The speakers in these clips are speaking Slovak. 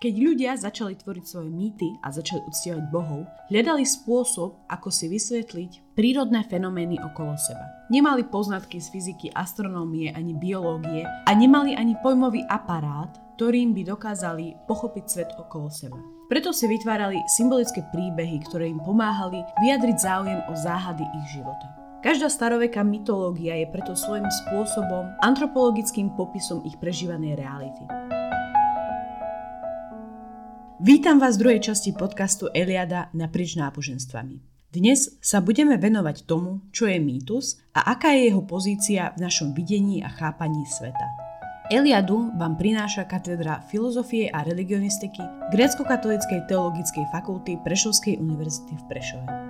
Keď ľudia začali tvoriť svoje mýty a začali uctievať bohov, hľadali spôsob, ako si vysvetliť prírodné fenomény okolo seba. Nemali poznatky z fyziky, astronómie ani biológie a nemali ani pojmový aparát, ktorým by dokázali pochopiť svet okolo seba. Preto si vytvárali symbolické príbehy, ktoré im pomáhali vyjadriť záujem o záhady ich života. Každá staroveká mytológia je preto svojím spôsobom antropologickým popisom ich prežívanej reality. Vítam vás v druhej časti podcastu Eliada naprieč náboženstvami. Dnes sa budeme venovať tomu, čo je mýtus a aká je jeho pozícia v našom videní a chápaní sveta. Eliadu vám prináša katedra filozofie a religionistiky Grécko-katolíckej teologickej fakulty Prešovskej univerzity v Prešove.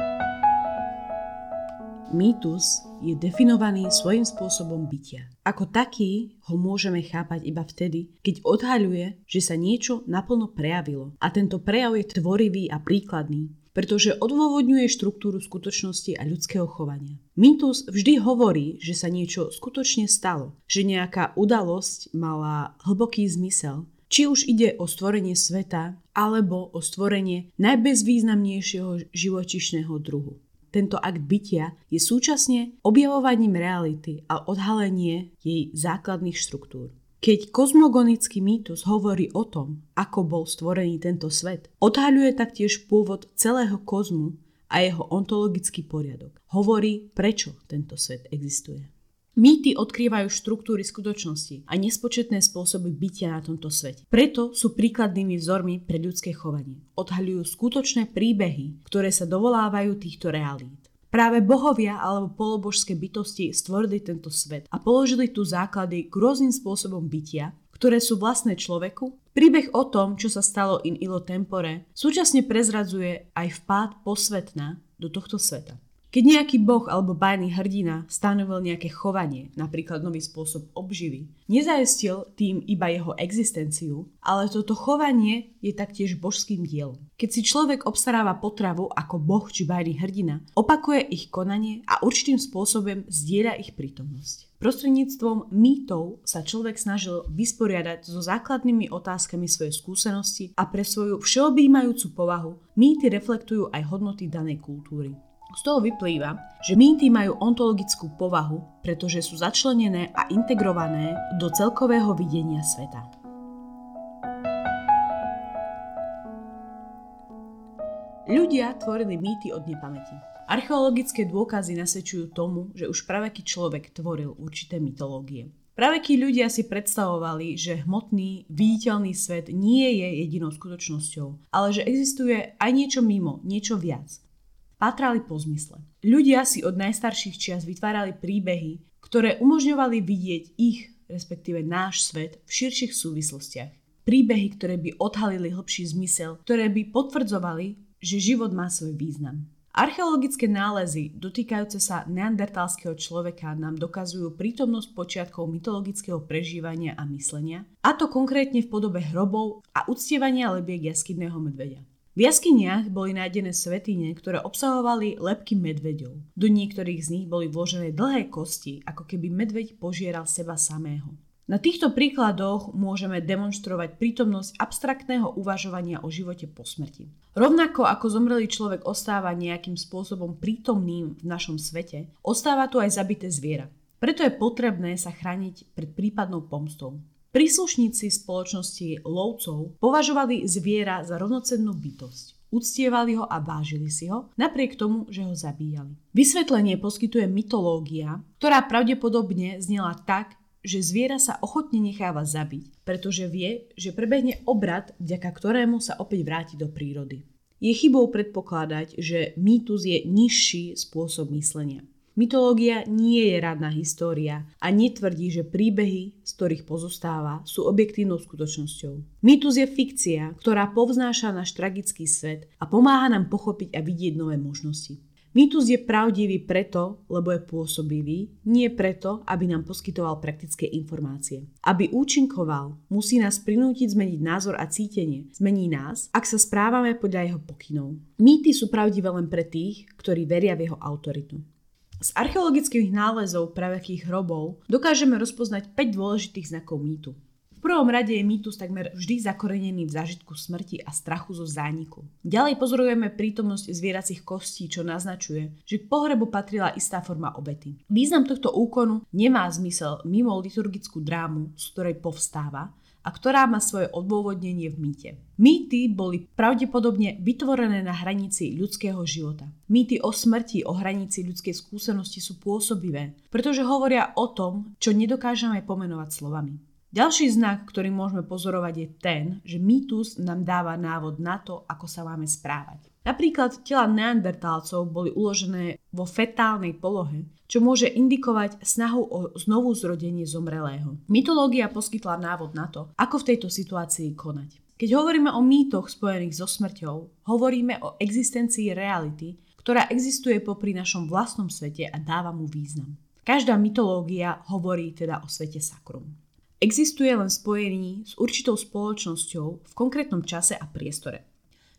Mýtus je definovaný svojím spôsobom bytia. Ako taký ho môžeme chápať iba vtedy, keď odhaľuje, že sa niečo naplno prejavilo a tento prejav je tvorivý a príkladný, pretože odôvodňuje štruktúru skutočnosti a ľudského chovania. Mýtus vždy hovorí, že sa niečo skutočne stalo, že nejaká udalosť mala hlboký zmysel, či už ide o stvorenie sveta alebo o stvorenie najbezvýznamnejšieho živočišného druhu. Tento akt bytia je súčasne objavovaním reality a odhalenie jej základných štruktúr. Keď kozmogonický mýtus hovorí o tom, ako bol stvorený tento svet, odhaľuje taktiež pôvod celého kozmu a jeho ontologický poriadok. Hovorí, prečo tento svet existuje. Mýty odkrývajú štruktúry skutočnosti a nespočetné spôsoby bytia na tomto svete. Preto sú príkladnými vzormi pre ľudské chovanie. Odhaľujú skutočné príbehy, ktoré sa dovolávajú týchto realít. Práve bohovia alebo polobožské bytosti stvorili tento svet a položili tu základy k rôznym spôsobom bytia, ktoré sú vlastné človeku. Príbeh o tom, čo sa stalo in ilo tempore, súčasne prezradzuje aj vpád posvetna do tohto sveta. Keď nejaký boh alebo bajný hrdina stanovil nejaké chovanie, napríklad nový spôsob obživy, nezajistil tým iba jeho existenciu, ale toto chovanie je taktiež božským dielom. Keď si človek obstaráva potravu ako boh či bajný hrdina, opakuje ich konanie a určitým spôsobom zdieľa ich prítomnosť. Prostredníctvom mýtov sa človek snažil vysporiadať so základnými otázkami svojej skúsenosti a pre svoju všeobjímajúcu povahu mýty reflektujú aj hodnoty danej kultúry. Z toho vyplýva, že mýty majú ontologickú povahu, pretože sú začlenené a integrované do celkového videnia sveta. Ľudia tvorili mýty od nepamäti. Archeologické dôkazy nasvedčujú tomu, že už praveký človek tvoril určité mytológie. Pravekí ľudia si predstavovali, že hmotný, viditeľný svet nie je jedinou skutočnosťou, ale že existuje aj niečo mimo, niečo viac patrali po zmysle. Ľudia si od najstarších čias vytvárali príbehy, ktoré umožňovali vidieť ich, respektíve náš svet, v širších súvislostiach. Príbehy, ktoré by odhalili hlbší zmysel, ktoré by potvrdzovali, že život má svoj význam. Archeologické nálezy dotýkajúce sa neandertalského človeka nám dokazujú prítomnosť počiatkov mytologického prežívania a myslenia, a to konkrétne v podobe hrobov a uctievania lebiek jaskydného medvedia. V jaskyniach boli nájdené svetine, ktoré obsahovali lepky medveďov. Do niektorých z nich boli vložené dlhé kosti, ako keby medveď požieral seba samého. Na týchto príkladoch môžeme demonstrovať prítomnosť abstraktného uvažovania o živote po smrti. Rovnako ako zomrelý človek ostáva nejakým spôsobom prítomným v našom svete, ostáva tu aj zabité zviera. Preto je potrebné sa chrániť pred prípadnou pomstou. Príslušníci spoločnosti lovcov považovali zviera za rovnocennú bytosť. Uctievali ho a vážili si ho, napriek tomu, že ho zabíjali. Vysvetlenie poskytuje mytológia, ktorá pravdepodobne znela tak, že zviera sa ochotne necháva zabiť, pretože vie, že prebehne obrad, vďaka ktorému sa opäť vráti do prírody. Je chybou predpokladať, že mýtus je nižší spôsob myslenia. Mytológia nie je radná história a netvrdí, že príbehy, z ktorých pozostáva, sú objektívnou skutočnosťou. Mýtus je fikcia, ktorá povznáša náš tragický svet a pomáha nám pochopiť a vidieť nové možnosti. Mýtus je pravdivý preto, lebo je pôsobivý, nie preto, aby nám poskytoval praktické informácie. Aby účinkoval, musí nás prinútiť zmeniť názor a cítenie. Zmení nás, ak sa správame podľa jeho pokynov. Mýty sú pravdivé len pre tých, ktorí veria v jeho autoritu. Z archeologických nálezov pravekých hrobov dokážeme rozpoznať 5 dôležitých znakov mýtu. V prvom rade je mýtus takmer vždy zakorenený v zážitku smrti a strachu zo zániku. Ďalej pozorujeme prítomnosť zvieracích kostí, čo naznačuje, že k pohrebu patrila istá forma obety. Význam tohto úkonu nemá zmysel mimo liturgickú drámu, z ktorej povstáva, a ktorá má svoje odôvodnenie v mýte. Mýty boli pravdepodobne vytvorené na hranici ľudského života. Mýty o smrti, o hranici ľudskej skúsenosti sú pôsobivé, pretože hovoria o tom, čo nedokážeme pomenovať slovami. Ďalší znak, ktorý môžeme pozorovať je ten, že mýtus nám dáva návod na to, ako sa máme správať. Napríklad tela neandertálcov boli uložené vo fetálnej polohe, čo môže indikovať snahu o znovu zrodenie zomrelého. Mytológia poskytla návod na to, ako v tejto situácii konať. Keď hovoríme o mýtoch spojených so smrťou, hovoríme o existencii reality, ktorá existuje popri našom vlastnom svete a dáva mu význam. Každá mytológia hovorí teda o svete sakrum. Existuje len spojení s určitou spoločnosťou v konkrétnom čase a priestore.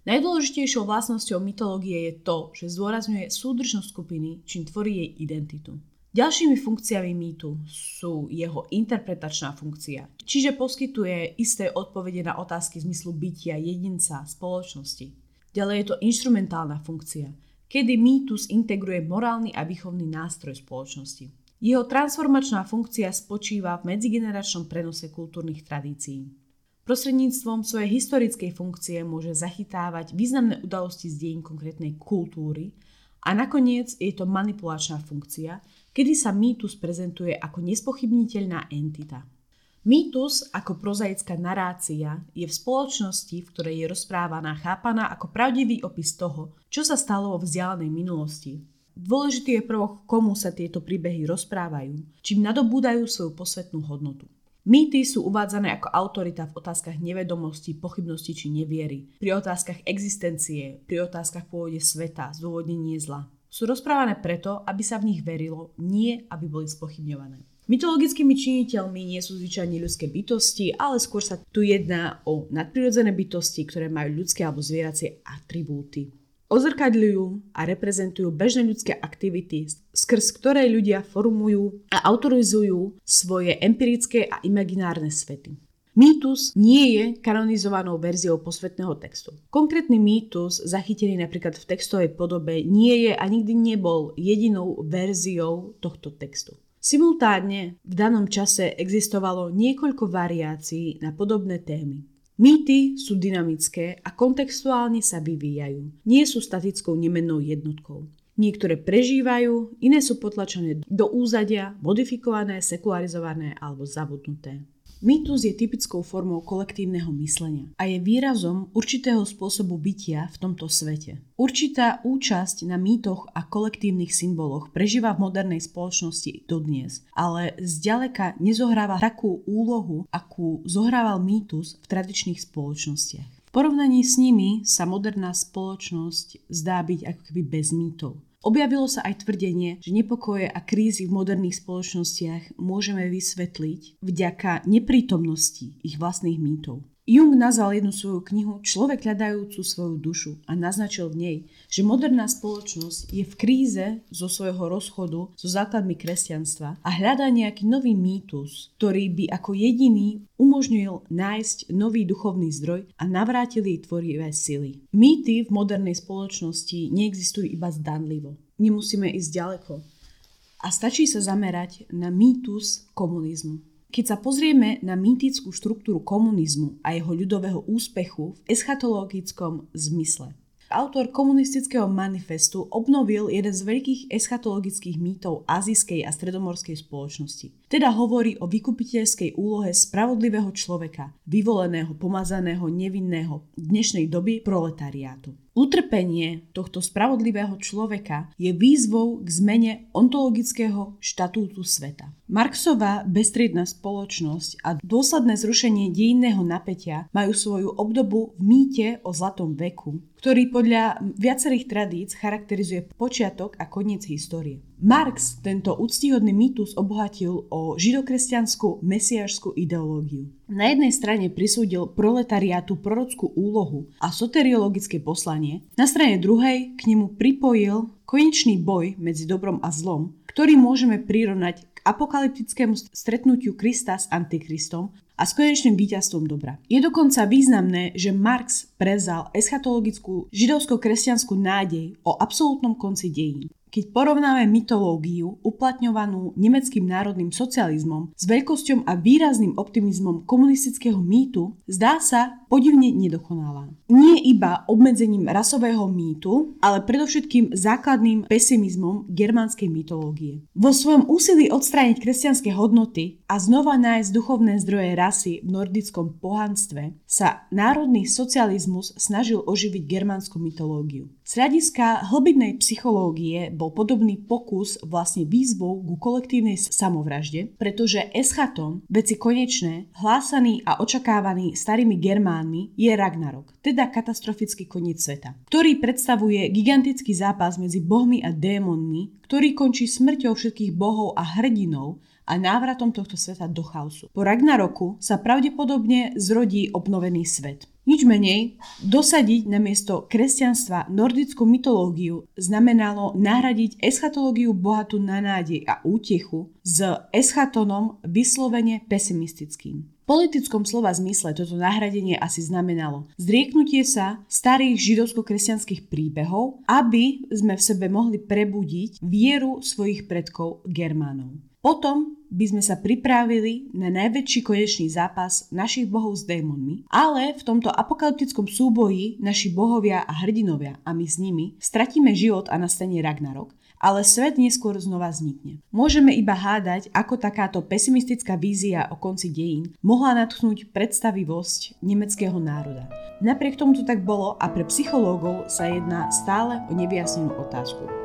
Najdôležitejšou vlastnosťou mytológie je to, že zdôrazňuje súdržnosť skupiny, čím tvorí jej identitu. Ďalšími funkciami mýtu sú jeho interpretačná funkcia, čiže poskytuje isté odpovede na otázky zmyslu bytia jedinca spoločnosti. Ďalej je to instrumentálna funkcia, kedy mýtus integruje morálny a výchovný nástroj spoločnosti. Jeho transformačná funkcia spočíva v medzigeneračnom prenose kultúrnych tradícií. Prostredníctvom svojej historickej funkcie môže zachytávať významné udalosti z dejín konkrétnej kultúry a nakoniec je to manipulačná funkcia, kedy sa mýtus prezentuje ako nespochybniteľná entita. Mýtus ako prozaická narácia je v spoločnosti, v ktorej je rozprávaná, chápaná ako pravdivý opis toho, čo sa stalo vo vzdialenej minulosti, Dôležitý je prvok, komu sa tieto príbehy rozprávajú, čím nadobúdajú svoju posvetnú hodnotu. Mýty sú uvádzané ako autorita v otázkach nevedomosti, pochybnosti či neviery, pri otázkach existencie, pri otázkach pôvode sveta, zdôvodnenie zla. Sú rozprávané preto, aby sa v nich verilo, nie aby boli spochybňované. Mytologickými činiteľmi nie sú zvyčajne ľudské bytosti, ale skôr sa tu jedná o nadprirodzené bytosti, ktoré majú ľudské alebo zvieracie atribúty ozrkadľujú a reprezentujú bežné ľudské aktivity, skrz ktoré ľudia formujú a autorizujú svoje empirické a imaginárne svety. Mýtus nie je kanonizovanou verziou posvetného textu. Konkrétny mýtus, zachytený napríklad v textovej podobe, nie je a nikdy nebol jedinou verziou tohto textu. Simultánne v danom čase existovalo niekoľko variácií na podobné témy. Mýty sú dynamické a kontextuálne sa vyvíjajú. Nie sú statickou nemennou jednotkou. Niektoré prežívajú, iné sú potlačené do úzadia, modifikované, sekularizované alebo zabudnuté. Mýtus je typickou formou kolektívneho myslenia a je výrazom určitého spôsobu bytia v tomto svete. Určitá účasť na mýtoch a kolektívnych symboloch prežíva v modernej spoločnosti dodnes, ale zďaleka nezohráva takú úlohu, akú zohrával mýtus v tradičných spoločnostiach. V porovnaní s nimi sa moderná spoločnosť zdá byť ako keby bez mýtov. Objavilo sa aj tvrdenie, že nepokoje a krízy v moderných spoločnostiach môžeme vysvetliť vďaka neprítomnosti ich vlastných mýtov. Jung nazval jednu svoju knihu Človek hľadajúcu svoju dušu a naznačil v nej, že moderná spoločnosť je v kríze zo svojho rozchodu so základmi kresťanstva a hľadá nejaký nový mýtus, ktorý by ako jediný umožnil nájsť nový duchovný zdroj a navrátil jej tvorivé sily. Mýty v modernej spoločnosti neexistujú iba zdanlivo. Nemusíme ísť ďaleko. A stačí sa zamerať na mýtus komunizmu. Keď sa pozrieme na mýtickú štruktúru komunizmu a jeho ľudového úspechu v eschatologickom zmysle, autor komunistického manifestu obnovil jeden z veľkých eschatologických mýtov azijskej a stredomorskej spoločnosti. Teda hovorí o vykupiteľskej úlohe spravodlivého človeka, vyvoleného, pomazaného, nevinného dnešnej doby proletariátu. Utrpenie tohto spravodlivého človeka je výzvou k zmene ontologického štatútu sveta. Marxová bestriedna spoločnosť a dôsledné zrušenie dejinného napätia majú svoju obdobu v mýte o zlatom veku, ktorý podľa viacerých tradíc charakterizuje počiatok a koniec histórie. Marx tento úctihodný mýtus obohatil o židokresťanskú mesiašskú ideológiu. Na jednej strane prisúdil proletariátu prorockú úlohu a soteriologické poslanie, na strane druhej k nemu pripojil konečný boj medzi dobrom a zlom, ktorý môžeme prirovnať k apokalyptickému stretnutiu Krista s Antikristom a s konečným víťazstvom dobra. Je dokonca významné, že Marx prezal eschatologickú židovsko-kresťanskú nádej o absolútnom konci dejín. Keď porovnáme mytológiu uplatňovanú nemeckým národným socializmom s veľkosťou a výrazným optimizmom komunistického mýtu, zdá sa podivne nedokonalá. Nie iba obmedzením rasového mýtu, ale predovšetkým základným pesimizmom germánskej mytológie. Vo svojom úsilí odstrániť kresťanské hodnoty a znova nájsť duchovné zdroje rasy v nordickom pohanstve sa národný socializmus snažil oživiť germánsku mytológiu. Z hľadiska hlbidnej psychológie bol podobný pokus vlastne výzvou ku kolektívnej samovražde, pretože eschaton, veci konečné, hlásaný a očakávaný starými Germánmi, je Ragnarok, teda katastrofický koniec sveta, ktorý predstavuje gigantický zápas medzi bohmi a démonmi, ktorý končí smrťou všetkých bohov a hrdinov a návratom tohto sveta do chaosu. Po Ragnaroku sa pravdepodobne zrodí obnovený svet. Nič menej, dosadiť na miesto kresťanstva nordickú mytológiu znamenalo nahradiť eschatológiu bohatú na nádej a útechu s eschatonom vyslovene pesimistickým. V politickom slova zmysle toto nahradenie asi znamenalo zrieknutie sa starých židovsko-kresťanských príbehov, aby sme v sebe mohli prebudiť vieru svojich predkov Germánov. Potom by sme sa pripravili na najväčší konečný zápas našich bohov s démonmi, ale v tomto apokalyptickom súboji naši bohovia a hrdinovia a my s nimi stratíme život a nastane Ragnarok, ale svet neskôr znova vznikne. Môžeme iba hádať, ako takáto pesimistická vízia o konci dejín mohla natchnúť predstavivosť nemeckého národa. Napriek tomu to tak bolo a pre psychológov sa jedná stále o nevyjasnenú otázku.